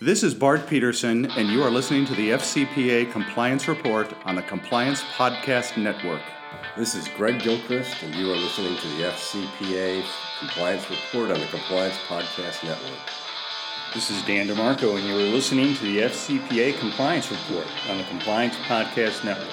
This is Bart Peterson, and you are listening to the FCPA Compliance Report on the Compliance Podcast Network. This is Greg Gilchrist, and you are listening to the FCPA Compliance Report on the Compliance Podcast Network. This is Dan DeMarco, and you are listening to the FCPA Compliance Report on the Compliance Podcast Network.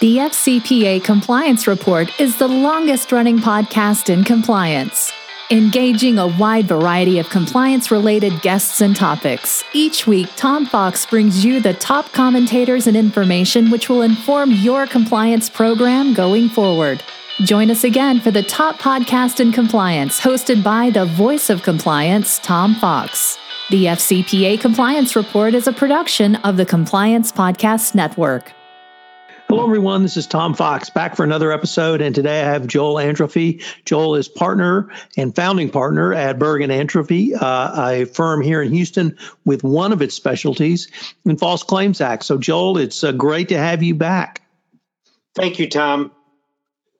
The FCPA Compliance Report is the longest running podcast in compliance, engaging a wide variety of compliance related guests and topics. Each week, Tom Fox brings you the top commentators and information which will inform your compliance program going forward. Join us again for the top podcast in compliance, hosted by the voice of compliance, Tom Fox. The FCPA Compliance Report is a production of the Compliance Podcast Network. Hello, everyone. This is Tom Fox back for another episode. And today I have Joel Androphy. Joel is partner and founding partner at Berg and Androphy, uh, a firm here in Houston with one of its specialties in False Claims Act. So, Joel, it's uh, great to have you back. Thank you, Tom.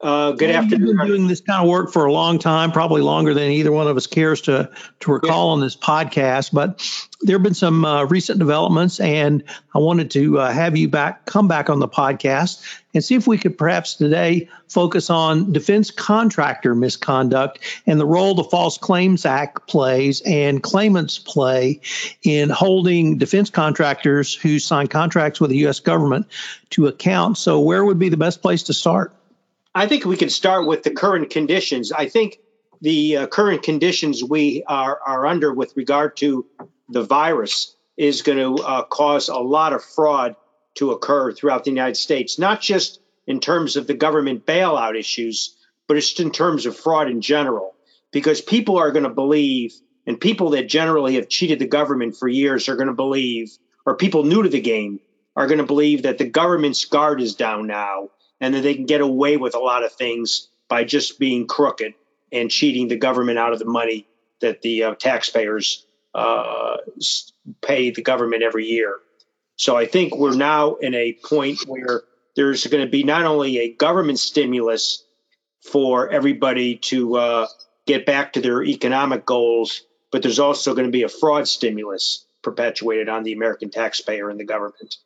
Uh, good Well, afternoon. You've been doing this kind of work for a long time, probably longer than either one of us cares to to recall on this podcast. But there have been some uh, recent developments, and I wanted to uh, have you back, come back on the podcast, and see if we could perhaps today focus on defense contractor misconduct and the role the False Claims Act plays and claimants play in holding defense contractors who sign contracts with the U.S. government to account. So, where would be the best place to start? I think we can start with the current conditions. I think the uh, current conditions we are, are under with regard to the virus is going to uh, cause a lot of fraud to occur throughout the United States, not just in terms of the government bailout issues, but just in terms of fraud in general, because people are going to believe, and people that generally have cheated the government for years are going to believe, or people new to the game are going to believe that the government's guard is down now and that they can get away with a lot of things by just being crooked and cheating the government out of the money that the uh, taxpayers uh, pay the government every year. So I think we're now in a point where there's going to be not only a government stimulus for everybody to uh, get back to their economic goals, but there's also going to be a fraud stimulus perpetuated on the American taxpayer and the government.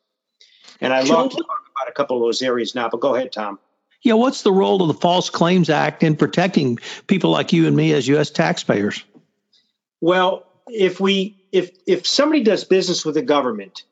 And I love to talk about a couple of those areas now, but go ahead, Tom. Yeah, what's the role of the False Claims Act in protecting people like you and me as U.S. taxpayers? Well, if we if if somebody does business with the government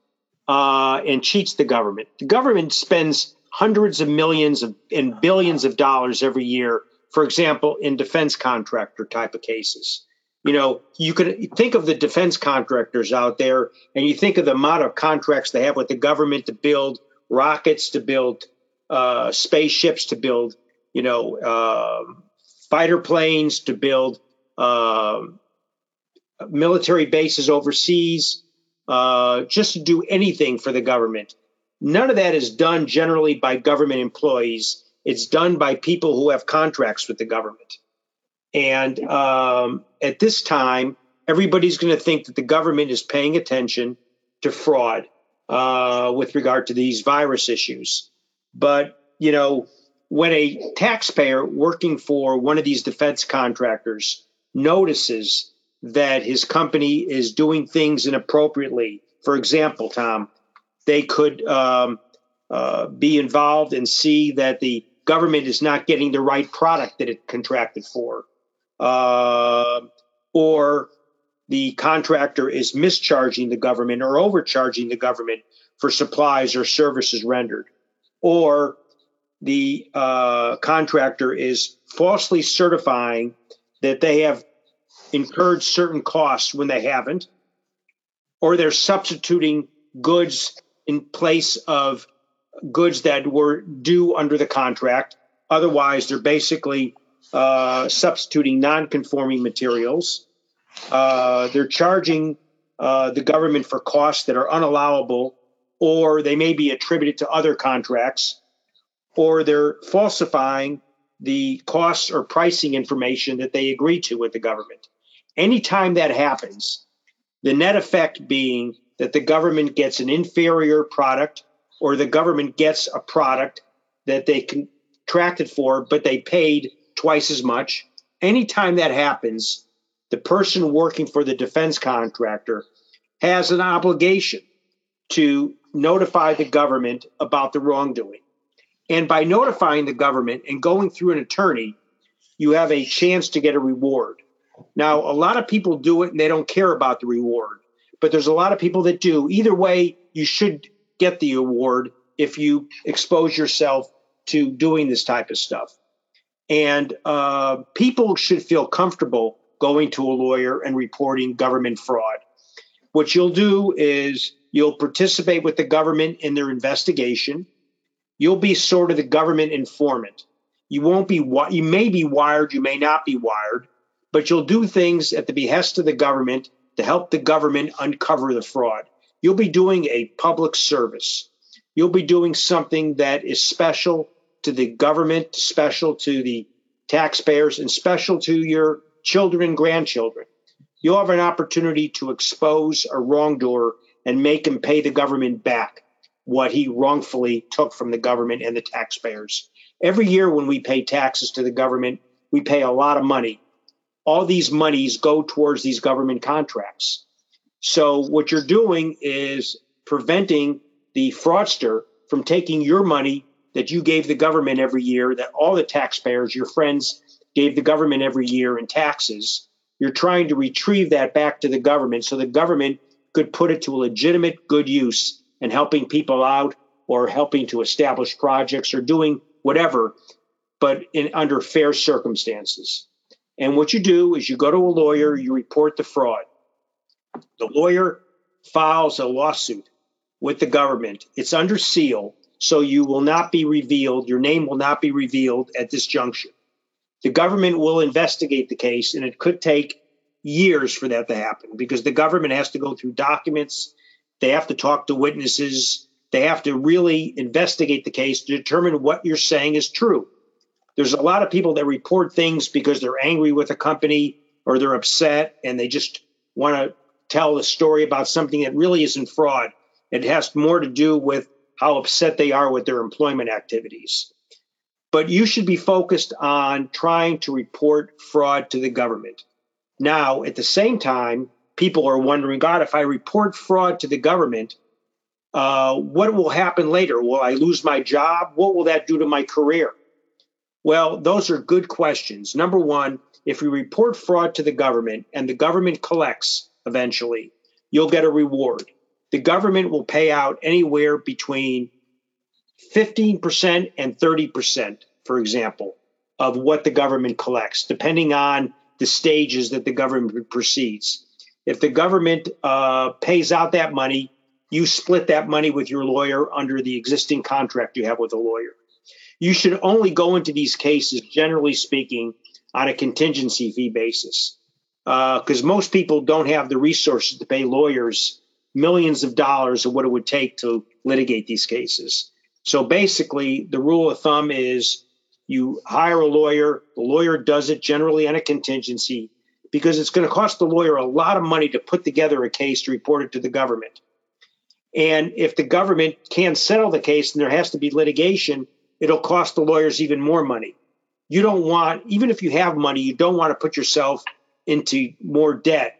uh, and cheats the government, the government spends hundreds of millions of, and billions of dollars every year. For example, in defense contractor type of cases, you know, you could think of the defense contractors out there, and you think of the amount of contracts they have with the government to build rockets, to build uh, spaceships, to build, you know, um fighter planes, to build. um military bases overseas, uh, just to do anything for the government. None of that is done generally by government employees. It's done by people who have contracts with the government. And um, at this time, everybody's going to think that the government is paying attention to fraud uh, with regard to these virus issues. But, you know, when a taxpayer working for one of these defense contractors notices that his company is doing things inappropriately. For example, Tom, they could um, uh, be involved and see that the government is not getting the right product that it contracted for, uh, or the contractor is mischarging the government or overcharging the government for supplies or services rendered, or the uh, contractor is falsely certifying that they have incurred certain costs when they haven't, or they're substituting goods in place of goods that were due under the contract. Otherwise, they're basically uh, substituting non-conforming materials. Uh, they're charging uh, the government for costs that are unallowable or they may be attributed to other contracts, or they're falsifying the costs or pricing information that they agree to with the government. Anytime that happens, the net effect being that the government gets an inferior product or the government gets a product that they contracted for, but they paid twice as much. Anytime that happens, the person working for the defense contractor has an obligation to notify the government about the wrongdoing. And by notifying the government and going through an attorney, you have a chance to get a reward. Now, a lot of people do it and they don't care about the reward, but there's a lot of people that do. Either way, you should get the award if you expose yourself to doing this type of stuff. And uh, people should feel comfortable going to a lawyer and reporting government fraud. What you'll do is you'll participate with the government in their investigation. You'll be sort of the government informant. You won't be you may be wired, you may not be wired, but you'll do things at the behest of the government to help the government uncover the fraud. You'll be doing a public service. You'll be doing something that is special to the government, special to the taxpayers, and special to your children and grandchildren. You'll have an opportunity to expose a wrongdoer and make him pay the government back what he wrongfully took from the government and the taxpayers. Every year when we pay taxes to the government, we pay a lot of money. All these monies go towards these government contracts. So what you're doing is preventing the fraudster from taking your money that you gave the government every year, that all the taxpayers, your friends, gave the government every year in taxes. You're trying to retrieve that back to the government so the government could put it to a legitimate good use and helping people out or helping to establish projects or doing whatever, but in under fair circumstances. And what you do is you go to a lawyer, you report the fraud. The lawyer files a lawsuit with the government. It's under seal, so you will not be revealed, your name will not be revealed at this junction. The government will investigate the case, and it could take years for that to happen because the government has to go through documents, they have to talk to witnesses, they have to really investigate the case to determine what you're saying is true. There's a lot of people that report things because they're angry with a company or they're upset and they just want to tell a story about something that really isn't fraud. It has more to do with how upset they are with their employment activities. But you should be focused on trying to report fraud to the government. Now, at the same time, people are wondering God, if I report fraud to the government, uh, what will happen later? Will I lose my job? What will that do to my career? Well, those are good questions. Number one, if you report fraud to the government and the government collects eventually, you'll get a reward. The government will pay out anywhere between 15% and 30%, for example, of what the government collects, depending on the stages that the government proceeds. If the government uh, pays out that money, you split that money with your lawyer under the existing contract you have with a lawyer. You should only go into these cases, generally speaking, on a contingency fee basis, because uh, most people don't have the resources to pay lawyers millions of dollars of what it would take to litigate these cases. So basically, the rule of thumb is you hire a lawyer, the lawyer does it generally on a contingency because it's going to cost the lawyer a lot of money to put together a case to report it to the government. And if the government can't settle the case and there has to be litigation, it'll cost the lawyers even more money. You don't want, even if you have money, you don't want to put yourself into more debt.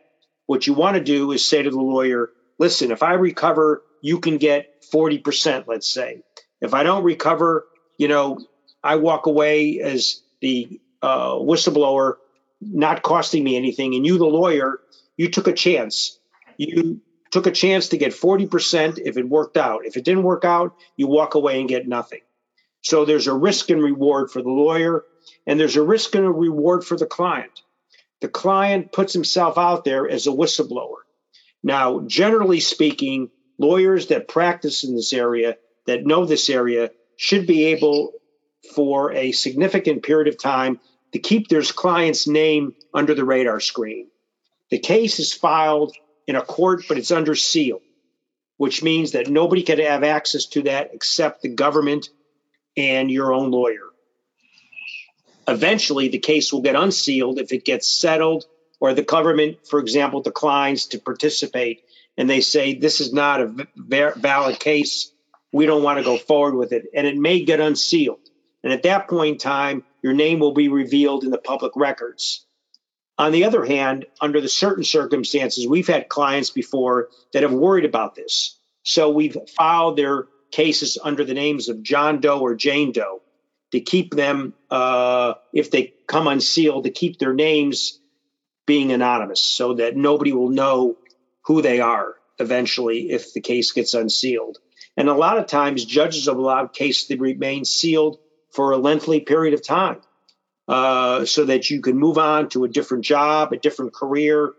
What you want to do is say to the lawyer, listen, if I recover, you can get 40%, let's say. If I don't recover, you know, I walk away as the uh, whistleblower, not costing me anything. And you, the lawyer, you took a chance. You took a chance to get 40% if it worked out. If it didn't work out, you walk away and get nothing. So there's a risk and reward for the lawyer, and there's a risk and a reward for the client. The client puts himself out there as a whistleblower. Now, generally speaking, lawyers that practice in this area, that know this area, should be able for a significant period of time to keep their client's name under the radar screen. The case is filed in a court, but it's under seal. which means that nobody can have access to that except the government and your own lawyer. Eventually, the case will get unsealed if it gets settled or the government, for example, declines to participate and they say this is not a valid case. We don't want to go forward with it. And it may get unsealed. And at that point in time, your name will be revealed in the public records. On the other hand, under the certain circumstances, we've had clients before that have worried about this. So we've filed their cases under the names of John Doe or Jane Doe to keep them, uh, if they come unsealed, to keep their names being anonymous so that nobody will know who they are eventually if the case gets unsealed. And a lot of times, judges have allowed cases to remain sealed for a lengthy period of time. Uh, so that you can move on to a different job, a different career,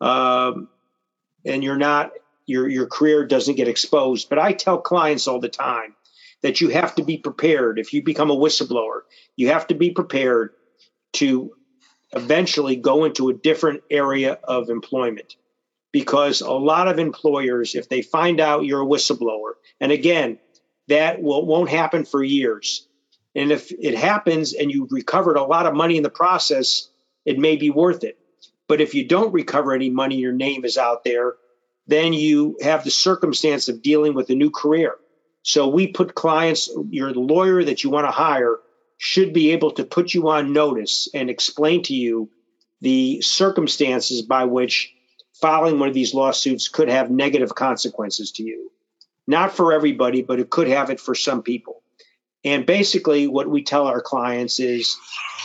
um, and you're not your your career doesn't get exposed. But I tell clients all the time that you have to be prepared. If you become a whistleblower, you have to be prepared to eventually go into a different area of employment because a lot of employers, if they find out you're a whistleblower, and again, that will, won't happen for years. And if it happens and you've recovered a lot of money in the process, it may be worth it. But if you don't recover any money, your name is out there, then you have the circumstance of dealing with a new career. So we put clients, your lawyer that you want to hire should be able to put you on notice and explain to you the circumstances by which filing one of these lawsuits could have negative consequences to you. Not for everybody, but it could have it for some people. And basically, what we tell our clients is,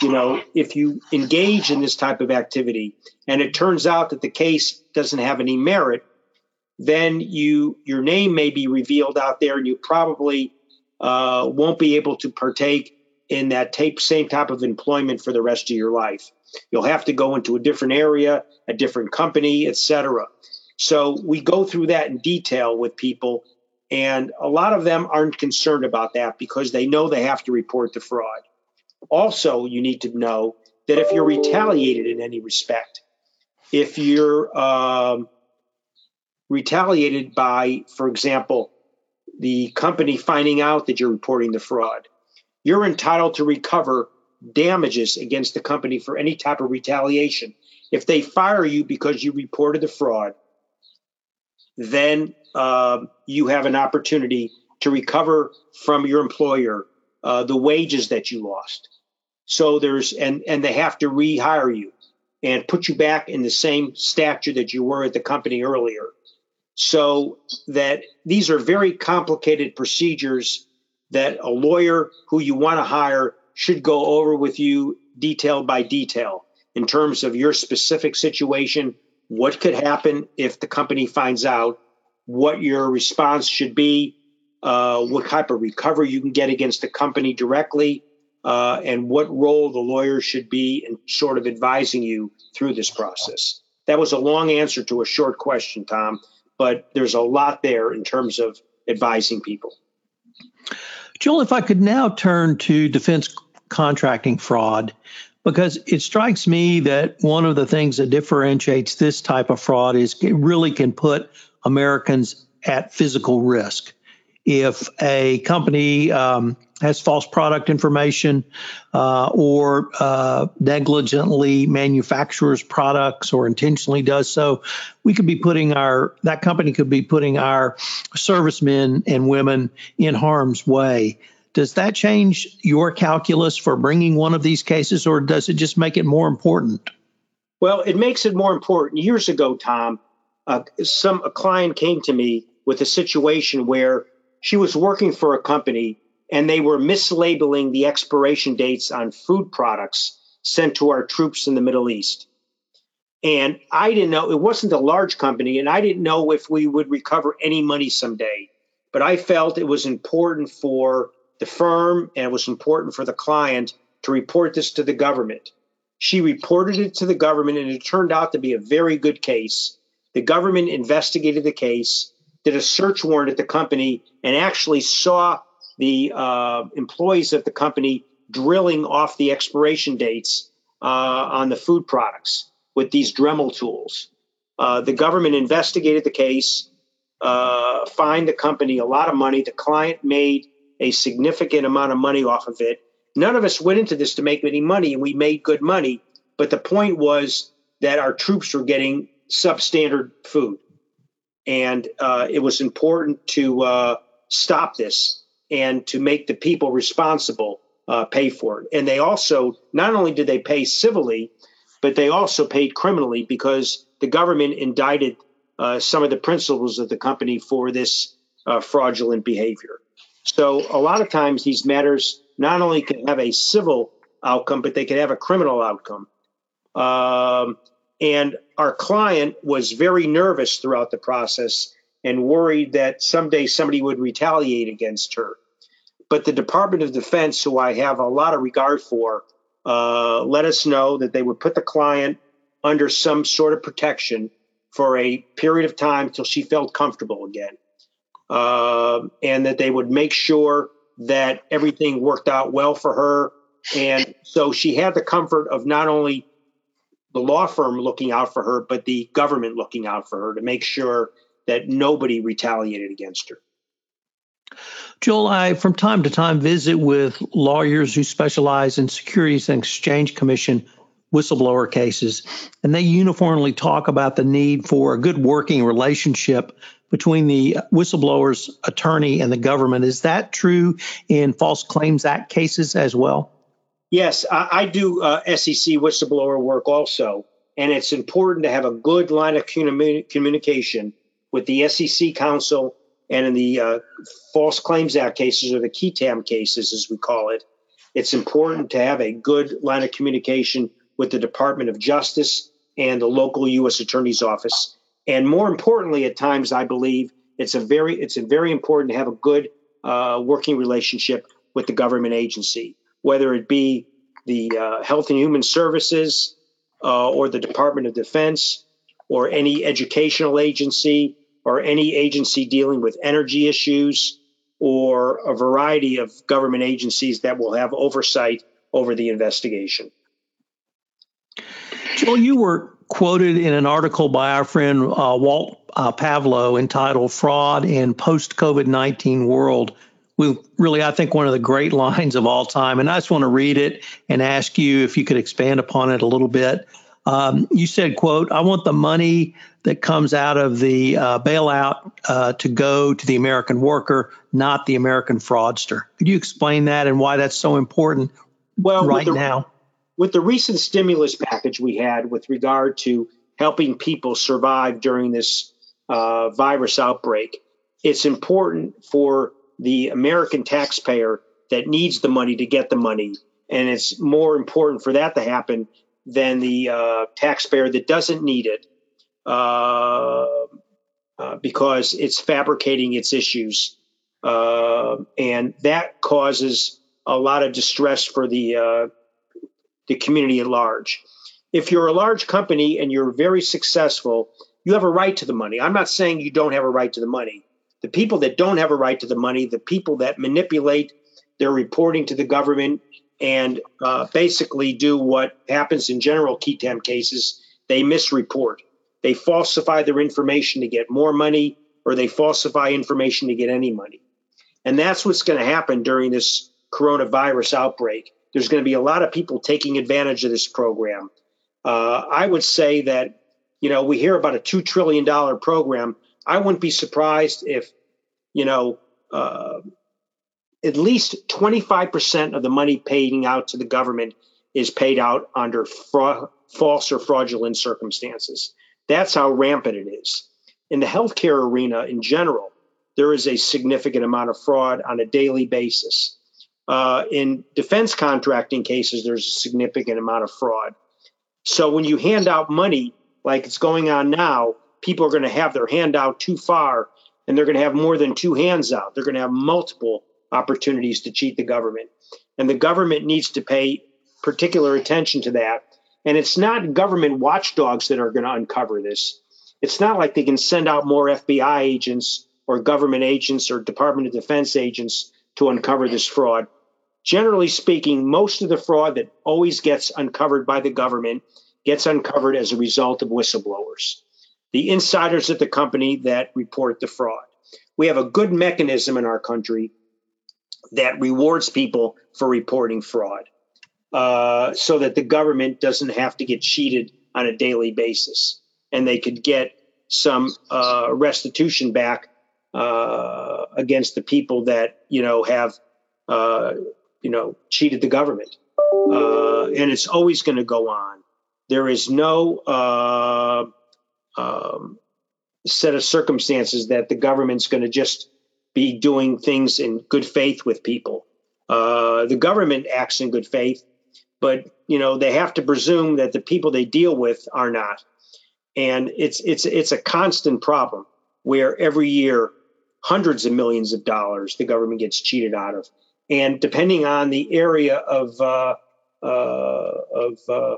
you know, if you engage in this type of activity and it turns out that the case doesn't have any merit, then you your name may be revealed out there, and you probably uh, won't be able to partake in that tape, same type of employment for the rest of your life. You'll have to go into a different area, a different company, etc. So we go through that in detail with people and a lot of them aren't concerned about that because they know they have to report the fraud. Also, you need to know that if you're retaliated in any respect, if you're um, retaliated by, for example, the company finding out that you're reporting the fraud, you're entitled to recover damages against the company for any type of retaliation. If they fire you because you reported the fraud, then uh, you have an opportunity to recover from your employer uh, the wages that you lost. So there's and and they have to rehire you and put you back in the same stature that you were at the company earlier. So that these are very complicated procedures that a lawyer who you want to hire should go over with you detail by detail in terms of your specific situation, what could happen if the company finds out, what your response should be, uh, what type of recovery you can get against the company directly, uh, and what role the lawyer should be in sort of advising you through this process. That was a long answer to a short question, Tom, but there's a lot there in terms of advising people. Joel, if I could now turn to defense contracting fraud because it strikes me that one of the things that differentiates this type of fraud is it really can put Americans at physical risk. If a company um, has false product information uh, or uh, negligently manufactures products or intentionally does so, we could be putting our that company could be putting our servicemen and women in harm's way. Does that change your calculus for bringing one of these cases, or does it just make it more important? Well, it makes it more important. Years ago, Tom, uh, some a client came to me with a situation where she was working for a company and they were mislabeling the expiration dates on food products sent to our troops in the Middle East. And I didn't know it wasn't a large company, and I didn't know if we would recover any money someday. But I felt it was important for the firm and it was important for the client to report this to the government. She reported it to the government and it turned out to be a very good case. The government investigated the case, did a search warrant at the company, and actually saw the uh, employees of the company drilling off the expiration dates uh, on the food products with these Dremel tools. Uh, the government investigated the case uh, fined the company a lot of money. The client made a significant amount of money off of it. None of us went into this to make any money, and we made good money. But the point was that our troops were getting substandard food, and uh, it was important to uh, stop this and to make the people responsible uh, pay for it. And they also not only did they pay civilly, but they also paid criminally because the government indicted uh, some of the principals of the company for this uh, fraudulent behavior. So a lot of times these matters not only can have a civil outcome, but they can have a criminal outcome. Um, and our client was very nervous throughout the process and worried that someday somebody would retaliate against her. But the Department of Defense, who I have a lot of regard for, uh, let us know that they would put the client under some sort of protection for a period of time until she felt comfortable again. Uh, and that they would make sure that everything worked out well for her. And so she had the comfort of not only the law firm looking out for her, but the government looking out for her to make sure that nobody retaliated against her. Joel, I from time to time visit with lawyers who specialize in Securities and Exchange Commission whistleblower cases, and they uniformly talk about the need for a good working relationship between the whistleblower's attorney and the government. Is that true in False Claims Act cases as well? Yes, I, I do uh, SEC whistleblower work also, and it's important to have a good line of communication with the SEC counsel and in the uh, False Claims Act cases, or the qui tam cases, as we call it, it's important to have a good line of communication with the Department of Justice and the local U.S. Attorney's Office. And more importantly, at times, I believe it's a very it's a very important to have a good uh, working relationship with the government agency, whether it be the uh, Health and Human Services uh, or the Department of Defense or any educational agency or any agency dealing with energy issues or a variety of government agencies that will have oversight over the investigation. Well, you were quoted in an article by our friend uh, Walt uh, Pavlo entitled Fraud in Post COVID 19 World. We really, I think, one of the great lines of all time. And I just want to read it and ask you if you could expand upon it a little bit. Um, you said, "quote I want the money that comes out of the uh, bailout uh, to go to the American worker, not the American fraudster." Could you explain that and why that's so important well, right the, now? With the recent stimulus package we had with regard to helping people survive during this uh, virus outbreak, it's important for the American taxpayer that needs the money to get the money. And it's more important for that to happen than the uh, taxpayer that doesn't need it uh, uh, because it's fabricating its issues. Uh, and that causes a lot of distress for the, uh, the community at large. If you're a large company and you're very successful, you have a right to the money. I'm not saying you don't have a right to the money. The people that don't have a right to the money, the people that manipulate their reporting to the government and uh, basically do what happens in general qui tam cases they misreport. They falsify their information to get more money or they falsify information to get any money. And that's what's going to happen during this coronavirus outbreak. There's going to be a lot of people taking advantage of this program. Uh, i would say that you know we hear about a $2 trillion program i wouldn't be surprised if you know uh, at least 25% of the money paying out to the government is paid out under fra- false or fraudulent circumstances. That's how rampant it is. In the healthcare arena in general, there is a significant amount of fraud on a daily basis. Uh, in defense contracting cases, there's a significant amount of fraud. So when you hand out money, like it's going on now, people are going to have their hand out too far and they're going to have more than two hands out. They're going to have multiple opportunities to cheat the government. And the government needs to pay particular attention to that. And it's not government watchdogs that are going to uncover this. It's not like they can send out more FBI agents or government agents or Department of Defense agents to uncover this fraud. Generally speaking, most of the fraud that always gets uncovered by the government gets uncovered as a result of whistleblowers. The insiders at the company that report the fraud. We have a good mechanism in our country that rewards people for reporting fraud uh, so that the government doesn't have to get cheated on a daily basis. And they could get some uh, restitution back uh, against the people that you know have uh, you know cheated the government. Uh, and it's always going to go on. There is no uh, um, set of circumstances that the government's going to just be doing things in good faith with people. Uh, the government acts in good faith, but you know they have to presume that the people they deal with are not, and it's it's it's a constant problem where every year hundreds of millions of dollars the government gets cheated out of, and depending on the area of uh, uh, of uh,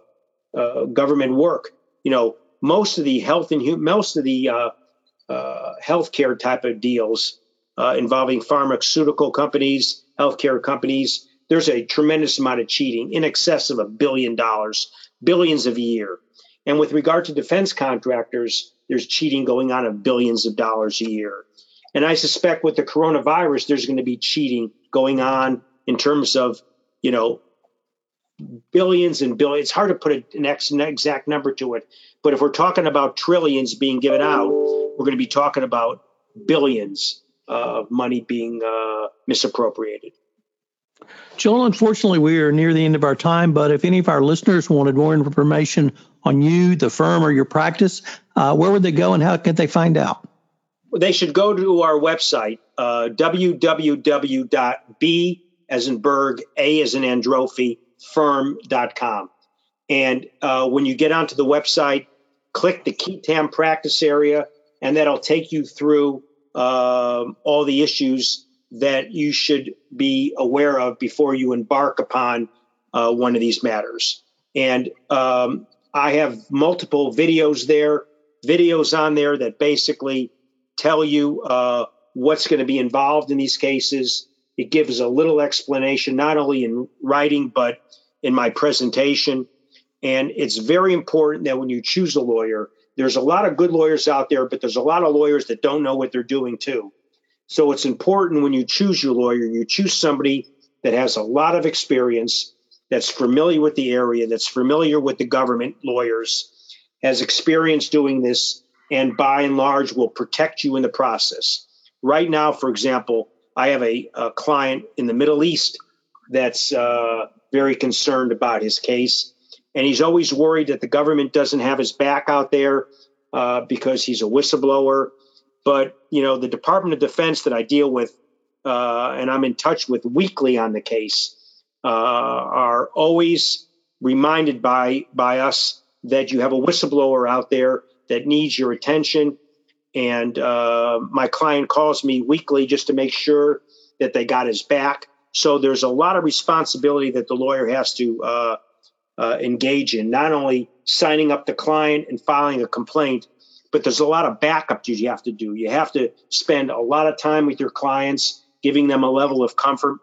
uh, government work, you know most of the health and most of the uh, uh, healthcare type of deals uh, involving pharmaceutical companies, healthcare companies. There's a tremendous amount of cheating, in excess of a billion dollars, billions of a year. And with regard to defense contractors, there's cheating going on of billions of dollars a year. And I suspect with the coronavirus, there's going to be cheating going on in terms of, you know, billions and billions. It's hard to put an exact number to it, but if we're talking about trillions being given out, we're going to be talking about billions of money being uh, misappropriated. Joel, unfortunately, we are near the end of our time, but if any of our listeners wanted more information on you, the firm, or your practice, uh, where would they go and how could they find out? Well, they should go to our website, uh, www.b as in Berg, A as in Androphy, firm.com. And uh, when you get onto the website, click the qui tam practice area, and that'll take you through um, all the issues that you should be aware of before you embark upon uh, one of these matters. And um, I have multiple videos there, videos on there that basically tell you uh, what's going to be involved in these cases. It gives a little explanation, not only in writing, but in my presentation. And it's very important that when you choose a lawyer, there's a lot of good lawyers out there, but there's a lot of lawyers that don't know what they're doing too. So it's important when you choose your lawyer, you choose somebody that has a lot of experience, that's familiar with the area, that's familiar with the government lawyers, has experience doing this, and by and large will protect you in the process. Right now, for example, I have a, a client in the Middle East that's uh, very concerned about his case and he's always worried that the government doesn't have his back out there uh, because he's a whistleblower. But you know, the Department of Defense that I deal with uh, and I'm in touch with weekly on the case uh, are always reminded by by us that you have a whistleblower out there that needs your attention. And uh, my client calls me weekly just to make sure that they got his back. So there's a lot of responsibility that the lawyer has to uh, uh, engage in, not only signing up the client and filing a complaint, but there's a lot of backup you have to do. You have to spend a lot of time with your clients, giving them a level of comfort,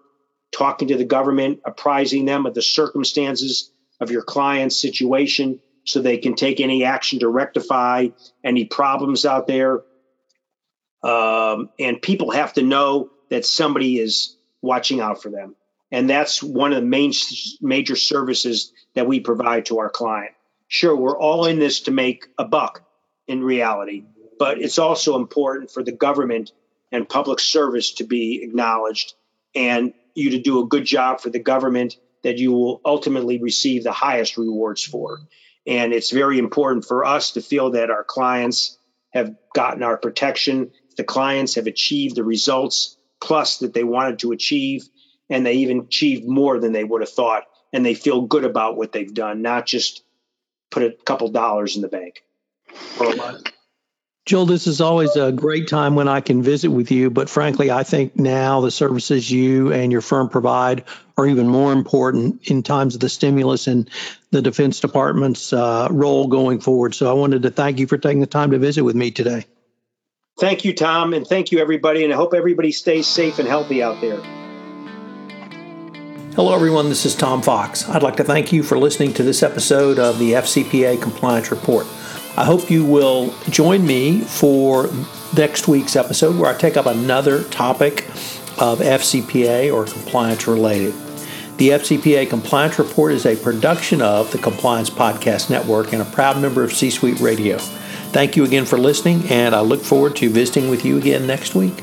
talking to the government, apprising them of the circumstances of your client's situation so they can take any action to rectify any problems out there. Um, and people have to know that somebody is watching out for them. And that's one of the main major services that we provide to our client. Sure, we're all in this to make a buck in reality, but it's also important for the government and public service to be acknowledged and you to do a good job for the government that you will ultimately receive the highest rewards for. And it's very important for us to feel that our clients have gotten our protection, the clients have achieved the results plus that they wanted to achieve and they even achieved more than they would have thought and they feel good about what they've done not just put a couple dollars in the bank Joel, this is always a great time when I can visit with you, but frankly, I think now the services you and your firm provide are even more important in times of the stimulus and the Defense Department's uh, role going forward. So I wanted to thank you for taking the time to visit with me today. Thank you, Tom, and thank you, everybody, and I hope everybody stays safe and healthy out there. Hello, everyone. This is Tom Fox. I'd like to thank you for listening to this episode of the FCPA Compliance Report. I hope you will join me for next week's episode where I take up another topic of FCPA or compliance related. The FCPA Compliance Report is a production of the Compliance Podcast Network and a proud member of C Suite Radio. Thank you again for listening, and I look forward to visiting with you again next week.